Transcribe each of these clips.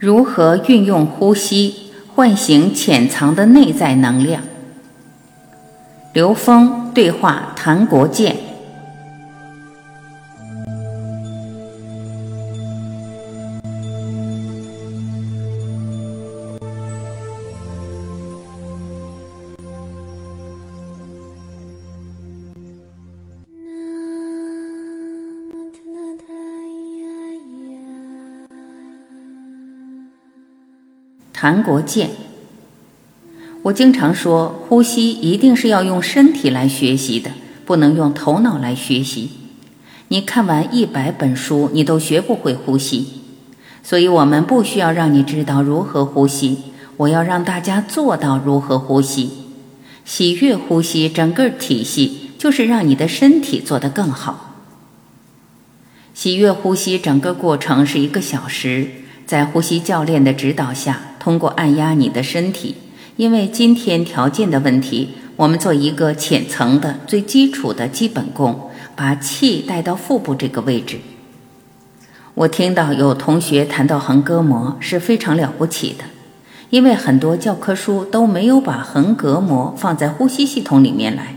如何运用呼吸唤醒潜藏的内在能量？刘峰对话谭国建。谭国建，我经常说，呼吸一定是要用身体来学习的，不能用头脑来学习。你看完一百本书，你都学不会呼吸。所以我们不需要让你知道如何呼吸，我要让大家做到如何呼吸。喜悦呼吸整个体系就是让你的身体做得更好。喜悦呼吸整个过程是一个小时。在呼吸教练的指导下，通过按压你的身体，因为今天条件的问题，我们做一个浅层的、最基础的基本功，把气带到腹部这个位置。我听到有同学谈到横膈膜是非常了不起的，因为很多教科书都没有把横膈膜放在呼吸系统里面来。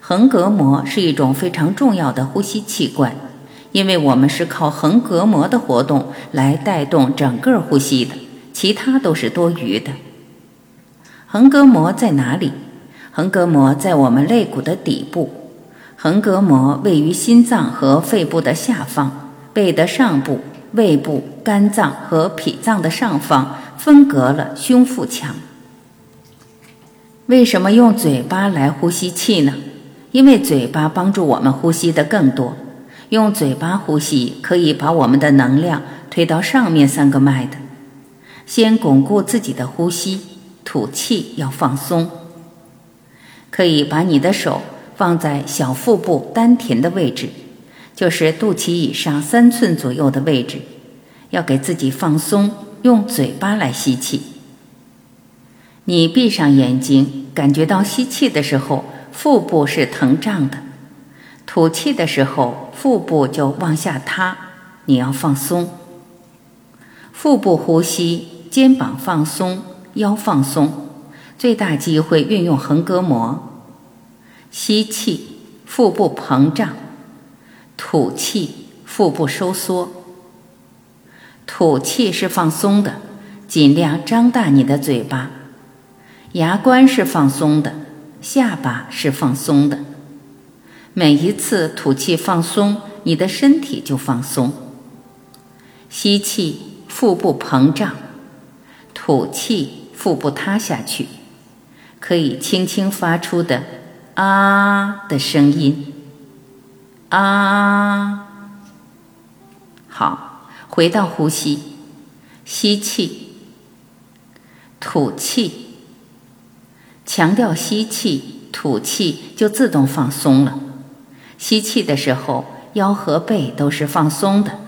横膈膜是一种非常重要的呼吸器官。因为我们是靠横膈膜的活动来带动整个呼吸的，其他都是多余的。横膈膜在哪里？横膈膜在我们肋骨的底部。横膈膜位于心脏和肺部的下方，背的上部，胃部、肝脏和脾脏的上方，分隔了胸腹腔。为什么用嘴巴来呼吸气呢？因为嘴巴帮助我们呼吸的更多。用嘴巴呼吸可以把我们的能量推到上面三个脉的。先巩固自己的呼吸，吐气要放松。可以把你的手放在小腹部丹田的位置，就是肚脐以上三寸左右的位置，要给自己放松，用嘴巴来吸气。你闭上眼睛，感觉到吸气的时候，腹部是膨胀的。吐气的时候，腹部就往下塌，你要放松。腹部呼吸，肩膀放松，腰放松，最大机会运用横膈膜。吸气，腹部膨胀；吐气，腹部收缩。吐气是放松的，尽量张大你的嘴巴，牙关是放松的，下巴是放松的。每一次吐气放松，你的身体就放松。吸气，腹部膨胀；吐气，腹部塌下去。可以轻轻发出的“啊”的声音。啊，好，回到呼吸，吸气，吐气，强调吸气，吐气就自动放松了。吸气的时候，腰和背都是放松的，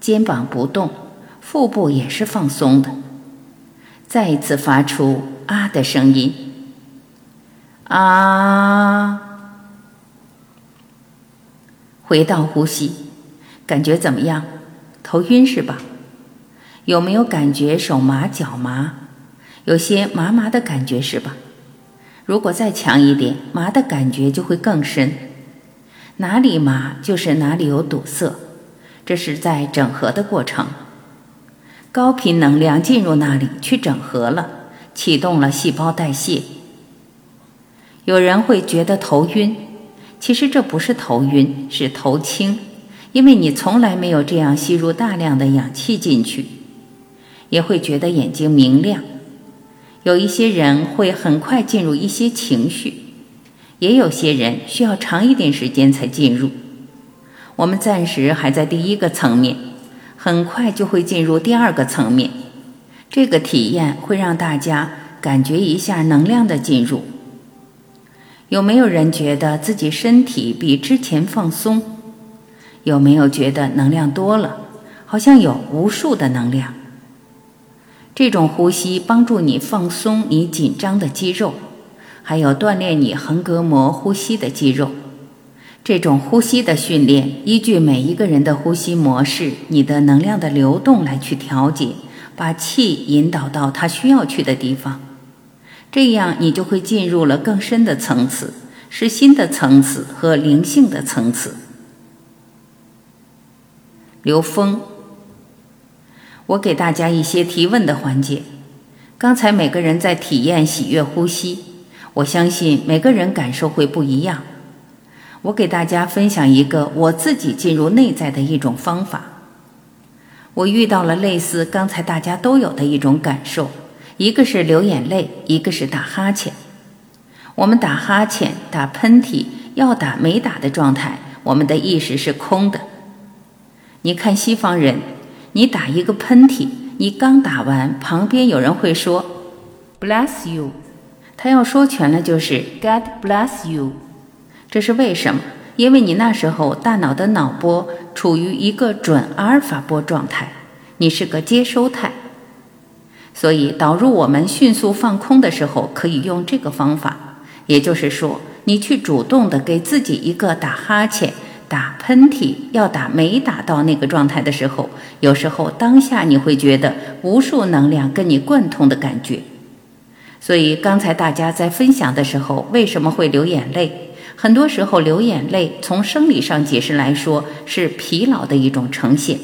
肩膀不动，腹部也是放松的。再次发出“啊”的声音，啊！回到呼吸，感觉怎么样？头晕是吧？有没有感觉手麻脚麻？有些麻麻的感觉是吧？如果再强一点，麻的感觉就会更深。哪里麻就是哪里有堵塞，这是在整合的过程。高频能量进入那里去整合了，启动了细胞代谢。有人会觉得头晕，其实这不是头晕，是头轻，因为你从来没有这样吸入大量的氧气进去。也会觉得眼睛明亮，有一些人会很快进入一些情绪。也有些人需要长一点时间才进入，我们暂时还在第一个层面，很快就会进入第二个层面。这个体验会让大家感觉一下能量的进入。有没有人觉得自己身体比之前放松？有没有觉得能量多了？好像有无数的能量。这种呼吸帮助你放松你紧张的肌肉。还有锻炼你横膈膜呼吸的肌肉，这种呼吸的训练，依据每一个人的呼吸模式、你的能量的流动来去调节，把气引导到它需要去的地方，这样你就会进入了更深的层次，是新的层次和灵性的层次。刘峰，我给大家一些提问的环节。刚才每个人在体验喜悦呼吸，我相信每个人感受会不一样。我给大家分享一个我自己进入内在的一种方法。我遇到了类似刚才大家都有的一种感受，一个是流眼泪，一个是打哈欠。我们打哈欠、打喷嚏，要打没打的状态，我们的意识是空的。你看西方人，你打一个喷嚏。你刚打完，旁边有人会说 “bless you”，他要说全了就是 “God bless you”。这是为什么？因为你那时候大脑的脑波处于一个准阿尔法波状态，你是个接收态。所以导入我们迅速放空的时候，可以用这个方法。也就是说，你去主动的给自己一个打哈欠。打喷嚏要打没打到那个状态的时候，有时候当下你会觉得无数能量跟你贯通的感觉。所以刚才大家在分享的时候，为什么会流眼泪？很多时候流眼泪，从生理上解释来说是疲劳的一种呈现。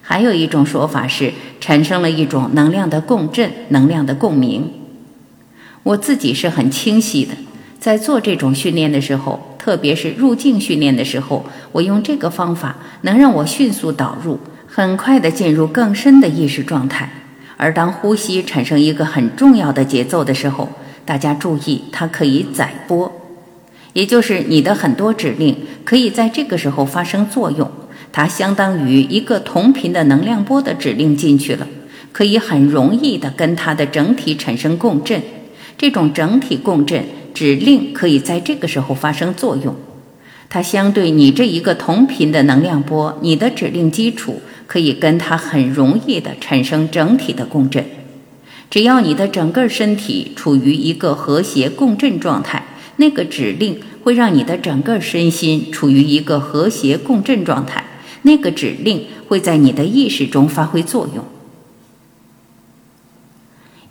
还有一种说法是产生了一种能量的共振、能量的共鸣。我自己是很清晰的，在做这种训练的时候。特别是入境训练的时候，我用这个方法能让我迅速导入，很快的进入更深的意识状态。而当呼吸产生一个很重要的节奏的时候，大家注意，它可以载波，也就是你的很多指令可以在这个时候发生作用。它相当于一个同频的能量波的指令进去了，可以很容易的跟它的整体产生共振。这种整体共振。指令可以在这个时候发生作用，它相对你这一个同频的能量波，你的指令基础可以跟它很容易的产生整体的共振。只要你的整个身体处于一个和谐共振状态，那个指令会让你的整个身心处于一个和谐共振状态，那个指令会在你的意识中发挥作用。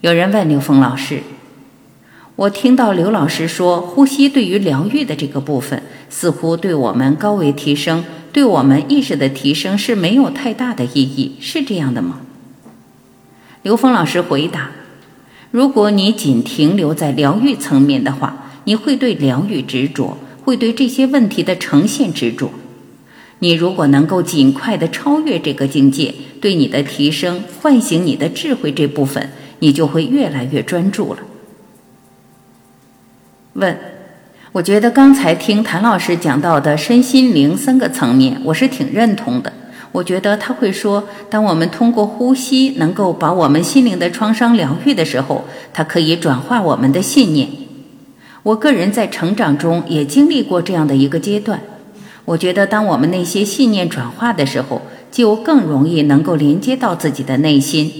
有人问刘峰老师。我听到刘老师说，呼吸对于疗愈的这个部分，似乎对我们高维提升、对我们意识的提升是没有太大的意义，是这样的吗？刘峰老师回答：如果你仅停留在疗愈层面的话，你会对疗愈执着，会对这些问题的呈现执着。你如果能够尽快的超越这个境界，对你的提升、唤醒你的智慧这部分，你就会越来越专注了。问，我觉得刚才听谭老师讲到的身心灵三个层面，我是挺认同的。我觉得他会说，当我们通过呼吸能够把我们心灵的创伤疗愈的时候，它可以转化我们的信念。我个人在成长中也经历过这样的一个阶段。我觉得，当我们那些信念转化的时候，就更容易能够连接到自己的内心。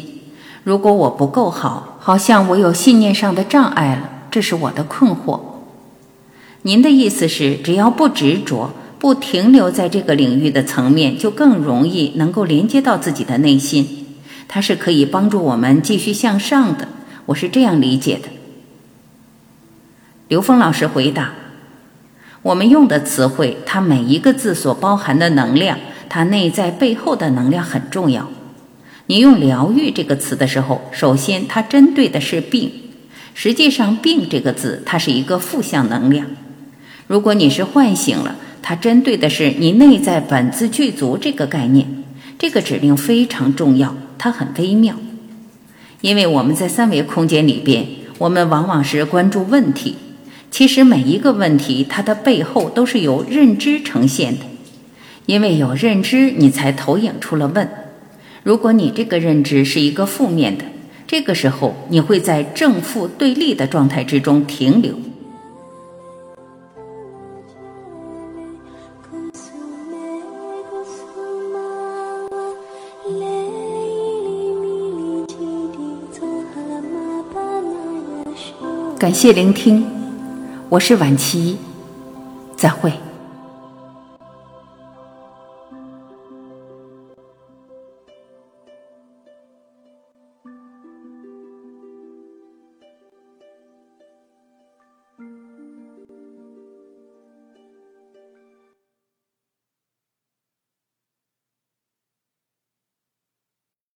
如果我不够好，好像我有信念上的障碍了。这是我的困惑。您的意思是，只要不执着，不停留在这个领域的层面，就更容易能够连接到自己的内心。它是可以帮助我们继续向上的。我是这样理解的。刘峰老师回答：我们用的词汇，它每一个字所包含的能量，它内在背后的能量很重要。你用“疗愈”这个词的时候，首先它针对的是病。实际上，“病”这个字，它是一个负向能量。如果你是唤醒了，它针对的是你内在本自具足这个概念。这个指令非常重要，它很微妙。因为我们在三维空间里边，我们往往是关注问题。其实每一个问题，它的背后都是由认知呈现的。因为有认知，你才投影出了问。如果你这个认知是一个负面的，这个时候，你会在正负对立的状态之中停留。感谢聆听，我是晚琪，再会。